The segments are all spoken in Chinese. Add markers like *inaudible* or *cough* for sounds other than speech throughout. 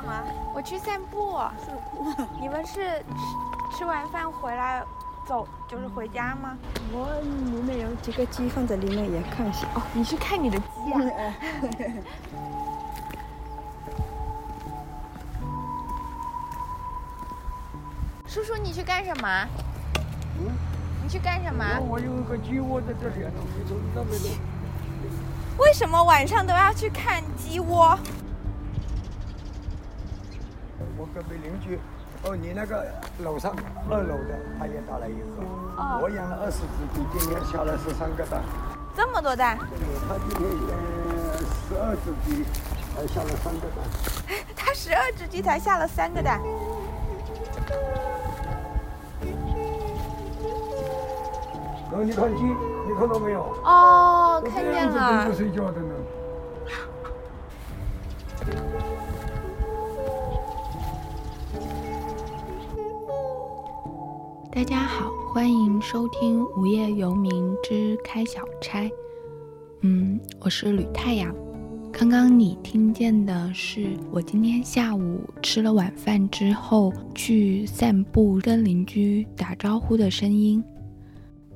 干嘛？我去散步。散步。你们是吃吃完饭回来走，就是回家吗？我里面有几个鸡放在里面，也看一下。哦，你去看你的鸡啊？*laughs* 叔叔，你去干什么？嗯？你去干什么？我有一个鸡窝在这里，你从那边为什么晚上都要去看鸡窝？我隔壁邻居，哦，你那个楼上二楼的，他也打了一个。哦。我养了二十只鸡，今天下了十三个蛋。这么多蛋？对，他今天呃 *laughs* 十二只鸡，才下了三个蛋。他十二只鸡才下了三个蛋。让你看鸡，你看到没有？哦，看见了。不睡觉的呢。大家好，欢迎收听《无业游民之开小差》。嗯，我是吕太阳。刚刚你听见的是我今天下午吃了晚饭之后去散步，跟邻居打招呼的声音。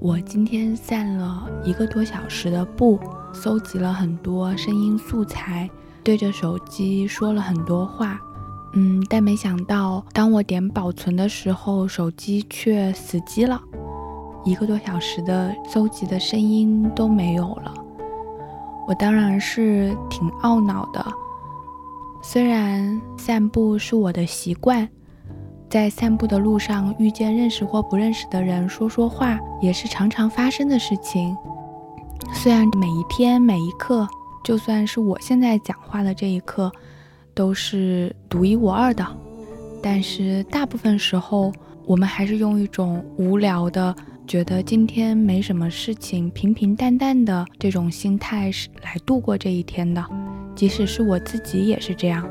我今天散了一个多小时的步，搜集了很多声音素材，对着手机说了很多话，嗯，但没想到当我点保存的时候，手机却死机了，一个多小时的搜集的声音都没有了，我当然是挺懊恼的。虽然散步是我的习惯。在散步的路上遇见认识或不认识的人，说说话也是常常发生的事情。虽然每一天每一刻，就算是我现在讲话的这一刻，都是独一无二的，但是大部分时候，我们还是用一种无聊的、觉得今天没什么事情、平平淡淡的这种心态是来度过这一天的。即使是我自己也是这样。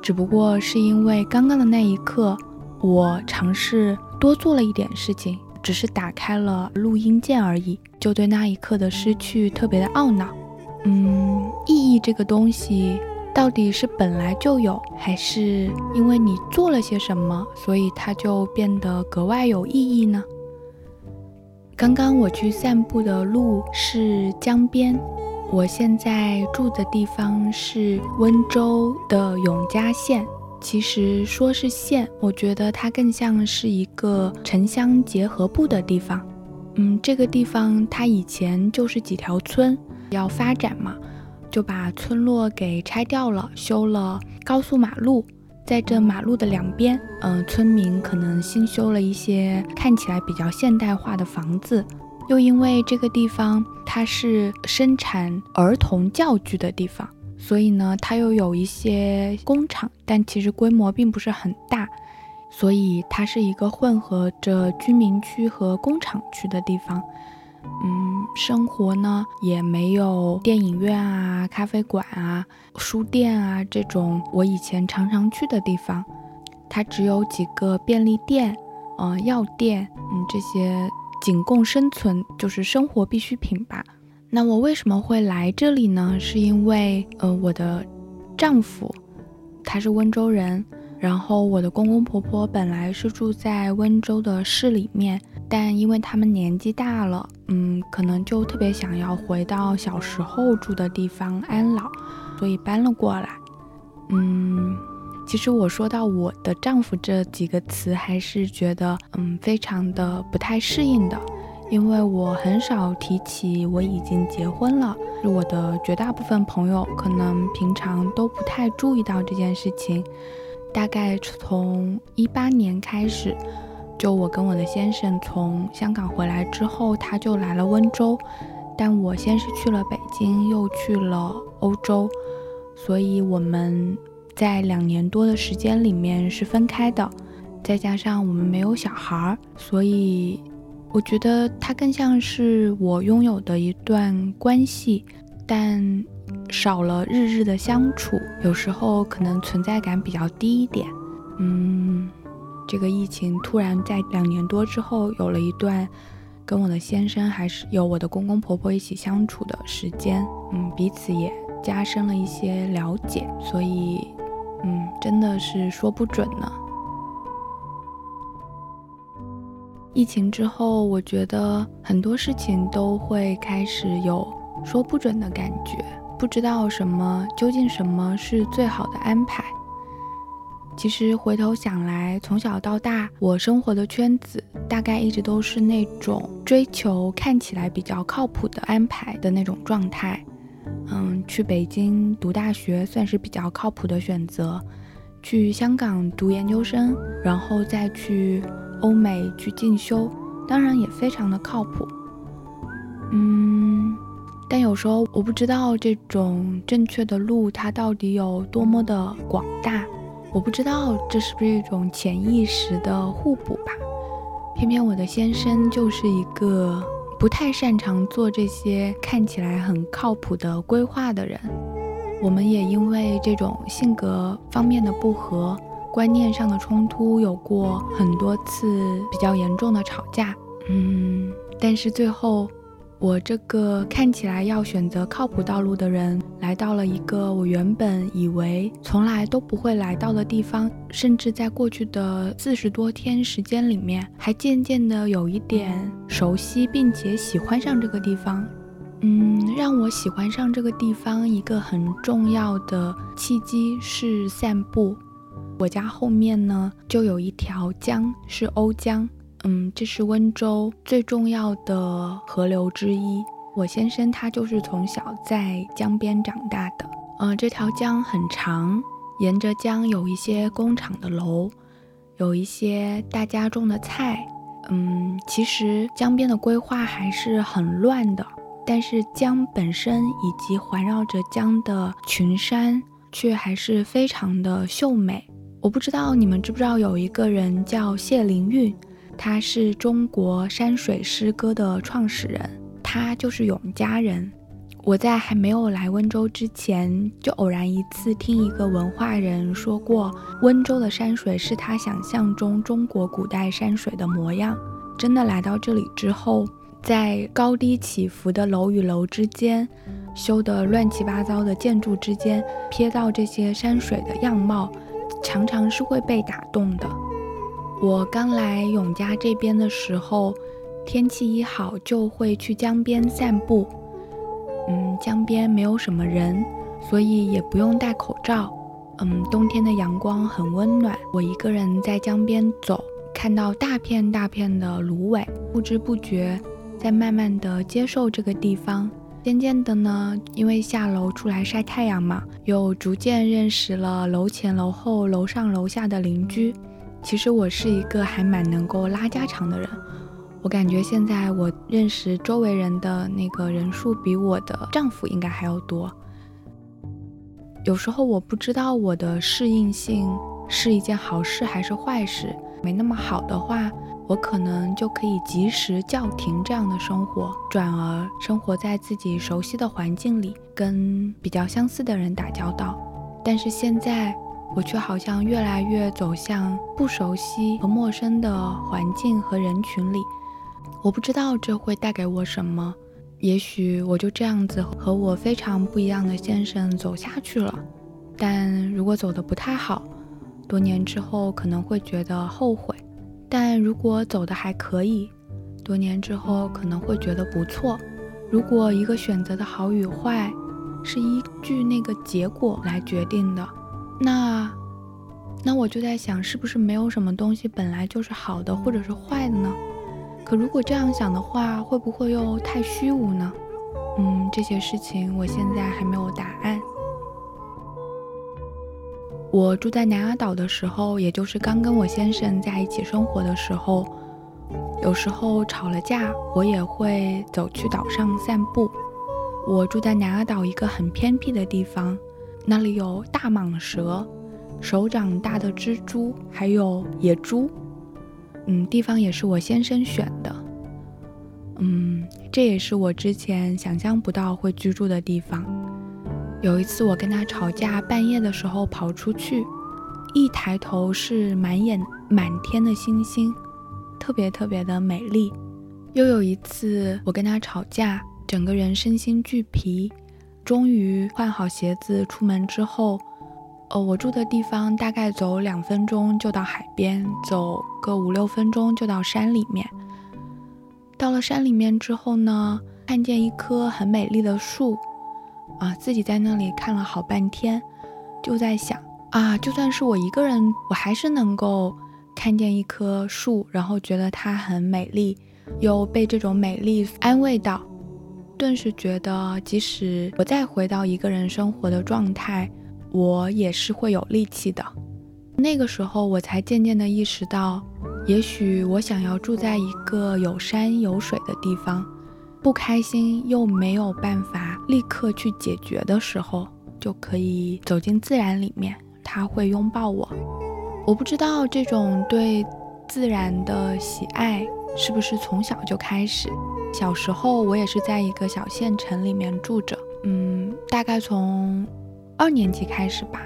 只不过是因为刚刚的那一刻，我尝试多做了一点事情，只是打开了录音键而已，就对那一刻的失去特别的懊恼。嗯，意义这个东西到底是本来就有，还是因为你做了些什么，所以它就变得格外有意义呢？刚刚我去散步的路是江边。我现在住的地方是温州的永嘉县，其实说是县，我觉得它更像是一个城乡结合部的地方。嗯，这个地方它以前就是几条村，要发展嘛，就把村落给拆掉了，修了高速马路，在这马路的两边，嗯，村民可能新修了一些看起来比较现代化的房子。又因为这个地方它是生产儿童教具的地方，所以呢，它又有一些工厂，但其实规模并不是很大，所以它是一个混合着居民区和工厂区的地方。嗯，生活呢也没有电影院啊、咖啡馆啊、书店啊这种我以前常常去的地方，它只有几个便利店、嗯药店，嗯这些。仅供生存就是生活必需品吧。那我为什么会来这里呢？是因为呃，我的丈夫他是温州人，然后我的公公婆婆本来是住在温州的市里面，但因为他们年纪大了，嗯，可能就特别想要回到小时候住的地方安老，所以搬了过来。嗯。其实我说到我的丈夫这几个词，还是觉得嗯非常的不太适应的，因为我很少提起我已经结婚了。我的绝大部分朋友可能平常都不太注意到这件事情。大概从一八年开始，就我跟我的先生从香港回来之后，他就来了温州，但我先是去了北京，又去了欧洲，所以我们。在两年多的时间里面是分开的，再加上我们没有小孩儿，所以我觉得它更像是我拥有的一段关系，但少了日日的相处，有时候可能存在感比较低一点。嗯，这个疫情突然在两年多之后有了一段跟我的先生还是有我的公公婆婆一起相处的时间，嗯，彼此也加深了一些了解，所以。嗯，真的是说不准呢。疫情之后，我觉得很多事情都会开始有说不准的感觉，不知道什么究竟什么是最好的安排。其实回头想来，从小到大，我生活的圈子大概一直都是那种追求看起来比较靠谱的安排的那种状态。嗯，去北京读大学算是比较靠谱的选择，去香港读研究生，然后再去欧美去进修，当然也非常的靠谱。嗯，但有时候我不知道这种正确的路它到底有多么的广大。我不知道这是不是一种潜意识的互补吧，偏偏我的先生就是一个不太擅长做这些看起来很靠谱的规划的人。我们也因为这种性格方面的不合、观念上的冲突，有过很多次比较严重的吵架。嗯，但是最后。我这个看起来要选择靠谱道路的人，来到了一个我原本以为从来都不会来到的地方，甚至在过去的四十多天时间里面，还渐渐的有一点熟悉，并且喜欢上这个地方。嗯，让我喜欢上这个地方一个很重要的契机是散步。我家后面呢，就有一条江，是瓯江。嗯，这是温州最重要的河流之一。我先生他就是从小在江边长大的。嗯，这条江很长，沿着江有一些工厂的楼，有一些大家种的菜。嗯，其实江边的规划还是很乱的，但是江本身以及环绕着江的群山却还是非常的秀美。我不知道你们知不知道有一个人叫谢灵运。他是中国山水诗歌的创始人，他就是永嘉人。我在还没有来温州之前，就偶然一次听一个文化人说过，温州的山水是他想象中中国古代山水的模样。真的来到这里之后，在高低起伏的楼与楼之间，修的乱七八糟的建筑之间，瞥到这些山水的样貌，常常是会被打动的。我刚来永嘉这边的时候，天气一好就会去江边散步。嗯，江边没有什么人，所以也不用戴口罩。嗯，冬天的阳光很温暖。我一个人在江边走，看到大片大片的芦苇，不知不觉在慢慢的接受这个地方。渐渐的呢，因为下楼出来晒太阳嘛，又逐渐认识了楼前楼后、楼上楼下的邻居。其实我是一个还蛮能够拉家常的人，我感觉现在我认识周围人的那个人数比我的丈夫应该还要多。有时候我不知道我的适应性是一件好事还是坏事，没那么好的话，我可能就可以及时叫停这样的生活，转而生活在自己熟悉的环境里，跟比较相似的人打交道。但是现在。我却好像越来越走向不熟悉和陌生的环境和人群里，我不知道这会带给我什么。也许我就这样子和我非常不一样的先生走下去了。但如果走得不太好，多年之后可能会觉得后悔；但如果走得还可以，多年之后可能会觉得不错。如果一个选择的好与坏是依据那个结果来决定的。那，那我就在想，是不是没有什么东西本来就是好的，或者是坏的呢？可如果这样想的话，会不会又太虚无呢？嗯，这些事情我现在还没有答案。我住在南丫岛的时候，也就是刚跟我先生在一起生活的时候，有时候吵了架，我也会走去岛上散步。我住在南丫岛一个很偏僻的地方。那里有大蟒蛇、手掌大的蜘蛛，还有野猪。嗯，地方也是我先生选的。嗯，这也是我之前想象不到会居住的地方。有一次我跟他吵架，半夜的时候跑出去，一抬头是满眼满天的星星，特别特别的美丽。又有一次我跟他吵架，整个人身心俱疲。终于换好鞋子出门之后，呃，我住的地方大概走两分钟就到海边，走个五六分钟就到山里面。到了山里面之后呢，看见一棵很美丽的树，啊，自己在那里看了好半天，就在想啊，就算是我一个人，我还是能够看见一棵树，然后觉得它很美丽，又被这种美丽安慰到，顿时觉得，即使我再回到一个人生活的状态。我也是会有力气的。那个时候，我才渐渐地意识到，也许我想要住在一个有山有水的地方，不开心又没有办法立刻去解决的时候，就可以走进自然里面，他会拥抱我。我不知道这种对自然的喜爱是不是从小就开始。小时候，我也是在一个小县城里面住着，嗯，大概从。二年级开始吧，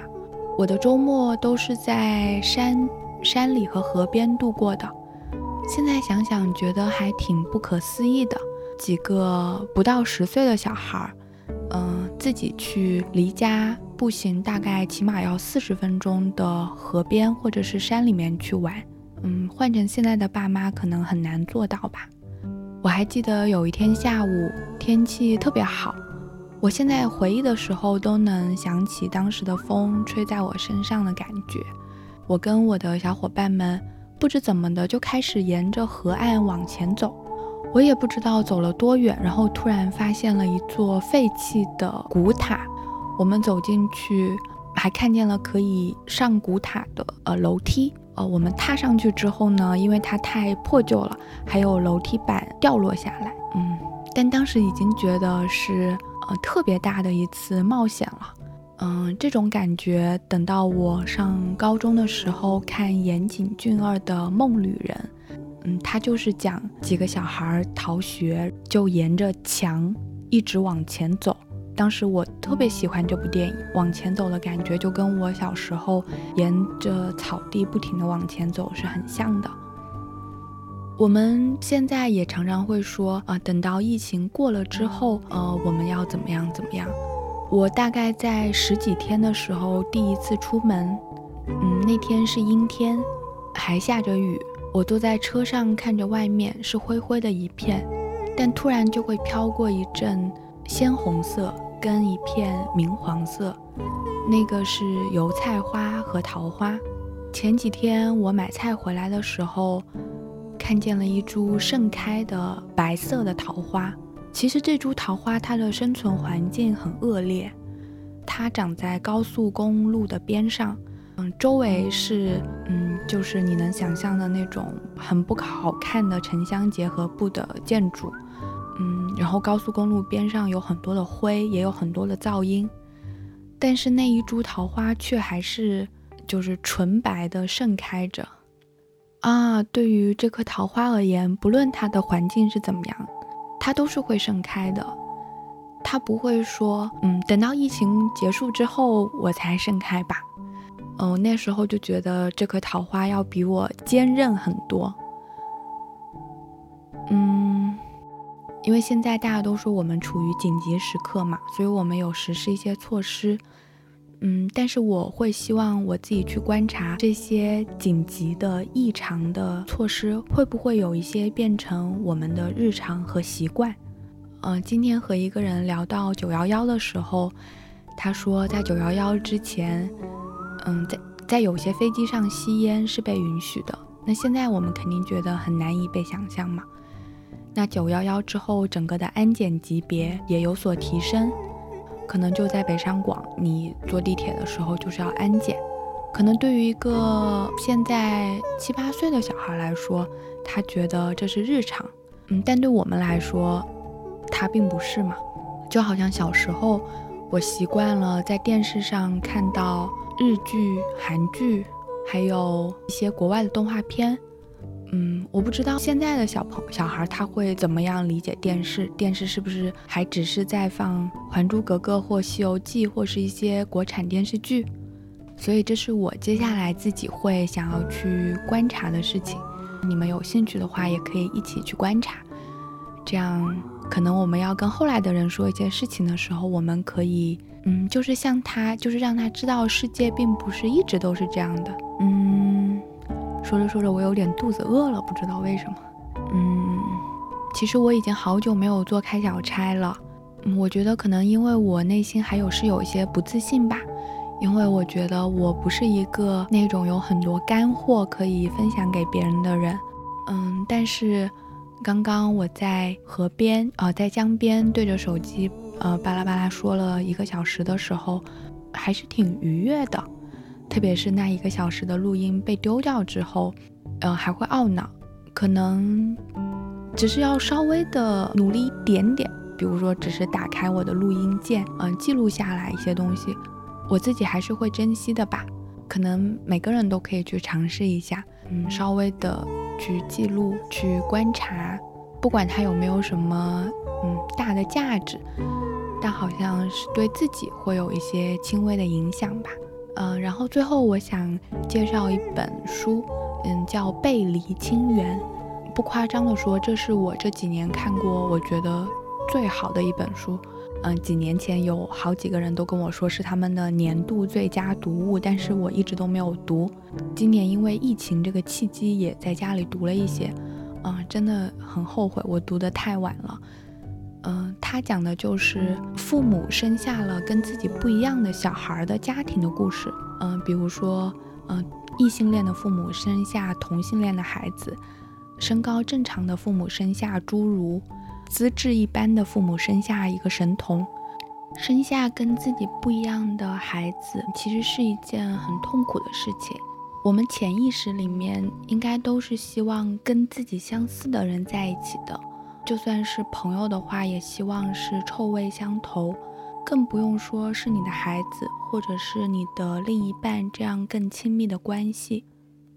我的周末都是在山山里和河边度过的。现在想想，觉得还挺不可思议的。几个不到十岁的小孩儿，嗯，自己去离家步行大概起码要四十分钟的河边或者是山里面去玩，嗯，换成现在的爸妈可能很难做到吧。我还记得有一天下午，天气特别好。我现在回忆的时候，都能想起当时的风吹在我身上的感觉。我跟我的小伙伴们不知怎么的就开始沿着河岸往前走，我也不知道走了多远，然后突然发现了一座废弃的古塔。我们走进去，还看见了可以上古塔的呃楼梯。呃，我们踏上去之后呢，因为它太破旧了，还有楼梯板掉落下来。嗯，但当时已经觉得是。呃，特别大的一次冒险了，嗯，这种感觉等到我上高中的时候看岩井俊二的《梦旅人》，嗯，他就是讲几个小孩逃学，就沿着墙一直往前走。当时我特别喜欢这部电影，往前走的感觉就跟我小时候沿着草地不停地往前走是很像的。我们现在也常常会说啊，等到疫情过了之后，呃，我们要怎么样怎么样？我大概在十几天的时候第一次出门，嗯，那天是阴天，还下着雨，我坐在车上看着外面是灰灰的一片，但突然就会飘过一阵鲜红色跟一片明黄色，那个是油菜花和桃花。前几天我买菜回来的时候。看见了一株盛开的白色的桃花。其实这株桃花它的生存环境很恶劣，它长在高速公路的边上，嗯，周围是嗯，就是你能想象的那种很不好看的城乡结合部的建筑，嗯，然后高速公路边上有很多的灰，也有很多的噪音，但是那一株桃花却还是就是纯白的盛开着。啊，对于这棵桃花而言，不论它的环境是怎么样，它都是会盛开的。它不会说，嗯，等到疫情结束之后我才盛开吧。嗯，那时候就觉得这棵桃花要比我坚韧很多。嗯，因为现在大家都说我们处于紧急时刻嘛，所以我们有实施一些措施。嗯，但是我会希望我自己去观察这些紧急的异常的措施会不会有一些变成我们的日常和习惯。嗯，今天和一个人聊到九幺幺的时候，他说在九幺幺之前，嗯，在在有些飞机上吸烟是被允许的。那现在我们肯定觉得很难以被想象嘛。那九幺幺之后，整个的安检级别也有所提升。可能就在北上广，你坐地铁的时候就是要安检。可能对于一个现在七八岁的小孩来说，他觉得这是日常，嗯，但对我们来说，他并不是嘛。就好像小时候，我习惯了在电视上看到日剧、韩剧，还有一些国外的动画片。嗯，我不知道现在的小朋小孩他会怎么样理解电视？电视是不是还只是在放《还珠格格》或《西游记》或是一些国产电视剧？所以这是我接下来自己会想要去观察的事情。你们有兴趣的话，也可以一起去观察。这样，可能我们要跟后来的人说一件事情的时候，我们可以嗯，就是像他，就是让他知道世界并不是一直都是这样的。嗯，说着说着，我有点肚子饿了，不知道为什么。嗯，其实我已经好久没有做开小差了。嗯，我觉得可能因为我内心还有是有一些不自信吧，因为我觉得我不是一个那种有很多干货可以分享给别人的人。嗯，但是刚刚我在河边，呃，在江边对着手机。呃，巴拉巴拉说了一个小时的时候，还是挺愉悦的，特别是那一个小时的录音被丢掉之后，呃，还会懊恼，可能只是要稍微的努力一点点，比如说只是打开我的录音键，嗯，记录下来一些东西，我自己还是会珍惜的吧。可能每个人都可以去尝试一下，嗯，稍微的去记录、去观察，不管它有没有什么嗯大的价值。但好像是对自己会有一些轻微的影响吧，嗯，然后最后我想介绍一本书，嗯，叫《背离清源》，不夸张的说，这是我这几年看过我觉得最好的一本书，嗯，几年前有好几个人都跟我说是他们的年度最佳读物，但是我一直都没有读，今年因为疫情这个契机也在家里读了一些，嗯，真的很后悔我读得太晚了。嗯，他讲的就是父母生下了跟自己不一样的小孩的家庭的故事。嗯，比如说，嗯，异性恋的父母生下同性恋的孩子，身高正常的父母生下侏儒，资质一般的父母生下一个神童，生下跟自己不一样的孩子，其实是一件很痛苦的事情。我们潜意识里面应该都是希望跟自己相似的人在一起的。就算是朋友的话，也希望是臭味相投，更不用说是你的孩子或者是你的另一半这样更亲密的关系。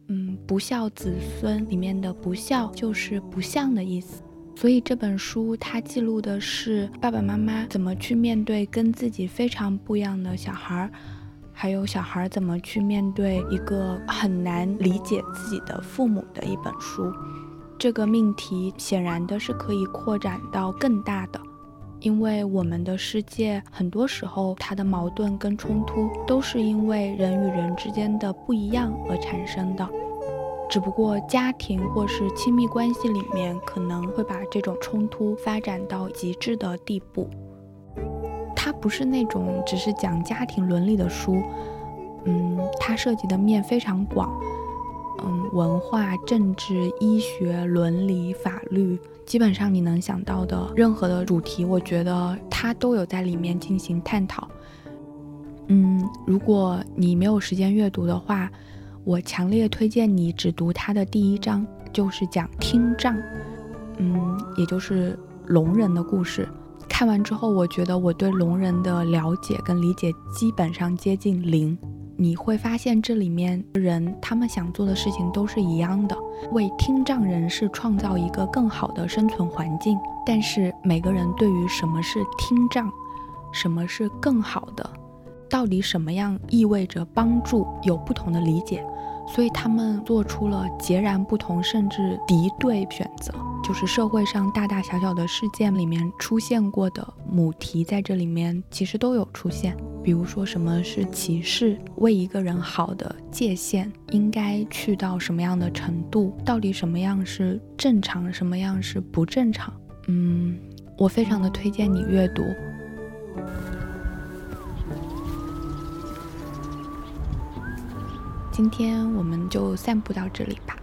嗯，不孝子孙里面的不孝就是不像的意思。所以这本书它记录的是爸爸妈妈怎么去面对跟自己非常不一样的小孩儿，还有小孩怎么去面对一个很难理解自己的父母的一本书。这个命题显然的是可以扩展到更大的，因为我们的世界很多时候它的矛盾跟冲突都是因为人与人之间的不一样而产生的，只不过家庭或是亲密关系里面可能会把这种冲突发展到极致的地步。它不是那种只是讲家庭伦理的书，嗯，它涉及的面非常广。嗯，文化、政治、医学、伦理、法律，基本上你能想到的任何的主题，我觉得它都有在里面进行探讨。嗯，如果你没有时间阅读的话，我强烈推荐你只读它的第一章，就是讲听障，嗯，也就是聋人的故事。看完之后，我觉得我对聋人的了解跟理解基本上接近零。你会发现，这里面人他们想做的事情都是一样的，为听障人士创造一个更好的生存环境。但是每个人对于什么是听障，什么是更好的，到底什么样意味着帮助，有不同的理解。所以他们做出了截然不同，甚至敌对选择。就是社会上大大小小的事件里面出现过的母题，在这里面其实都有出现。比如说，什么是歧视？为一个人好的界限应该去到什么样的程度？到底什么样是正常，什么样是不正常？嗯，我非常的推荐你阅读。今天我们就散步到这里吧。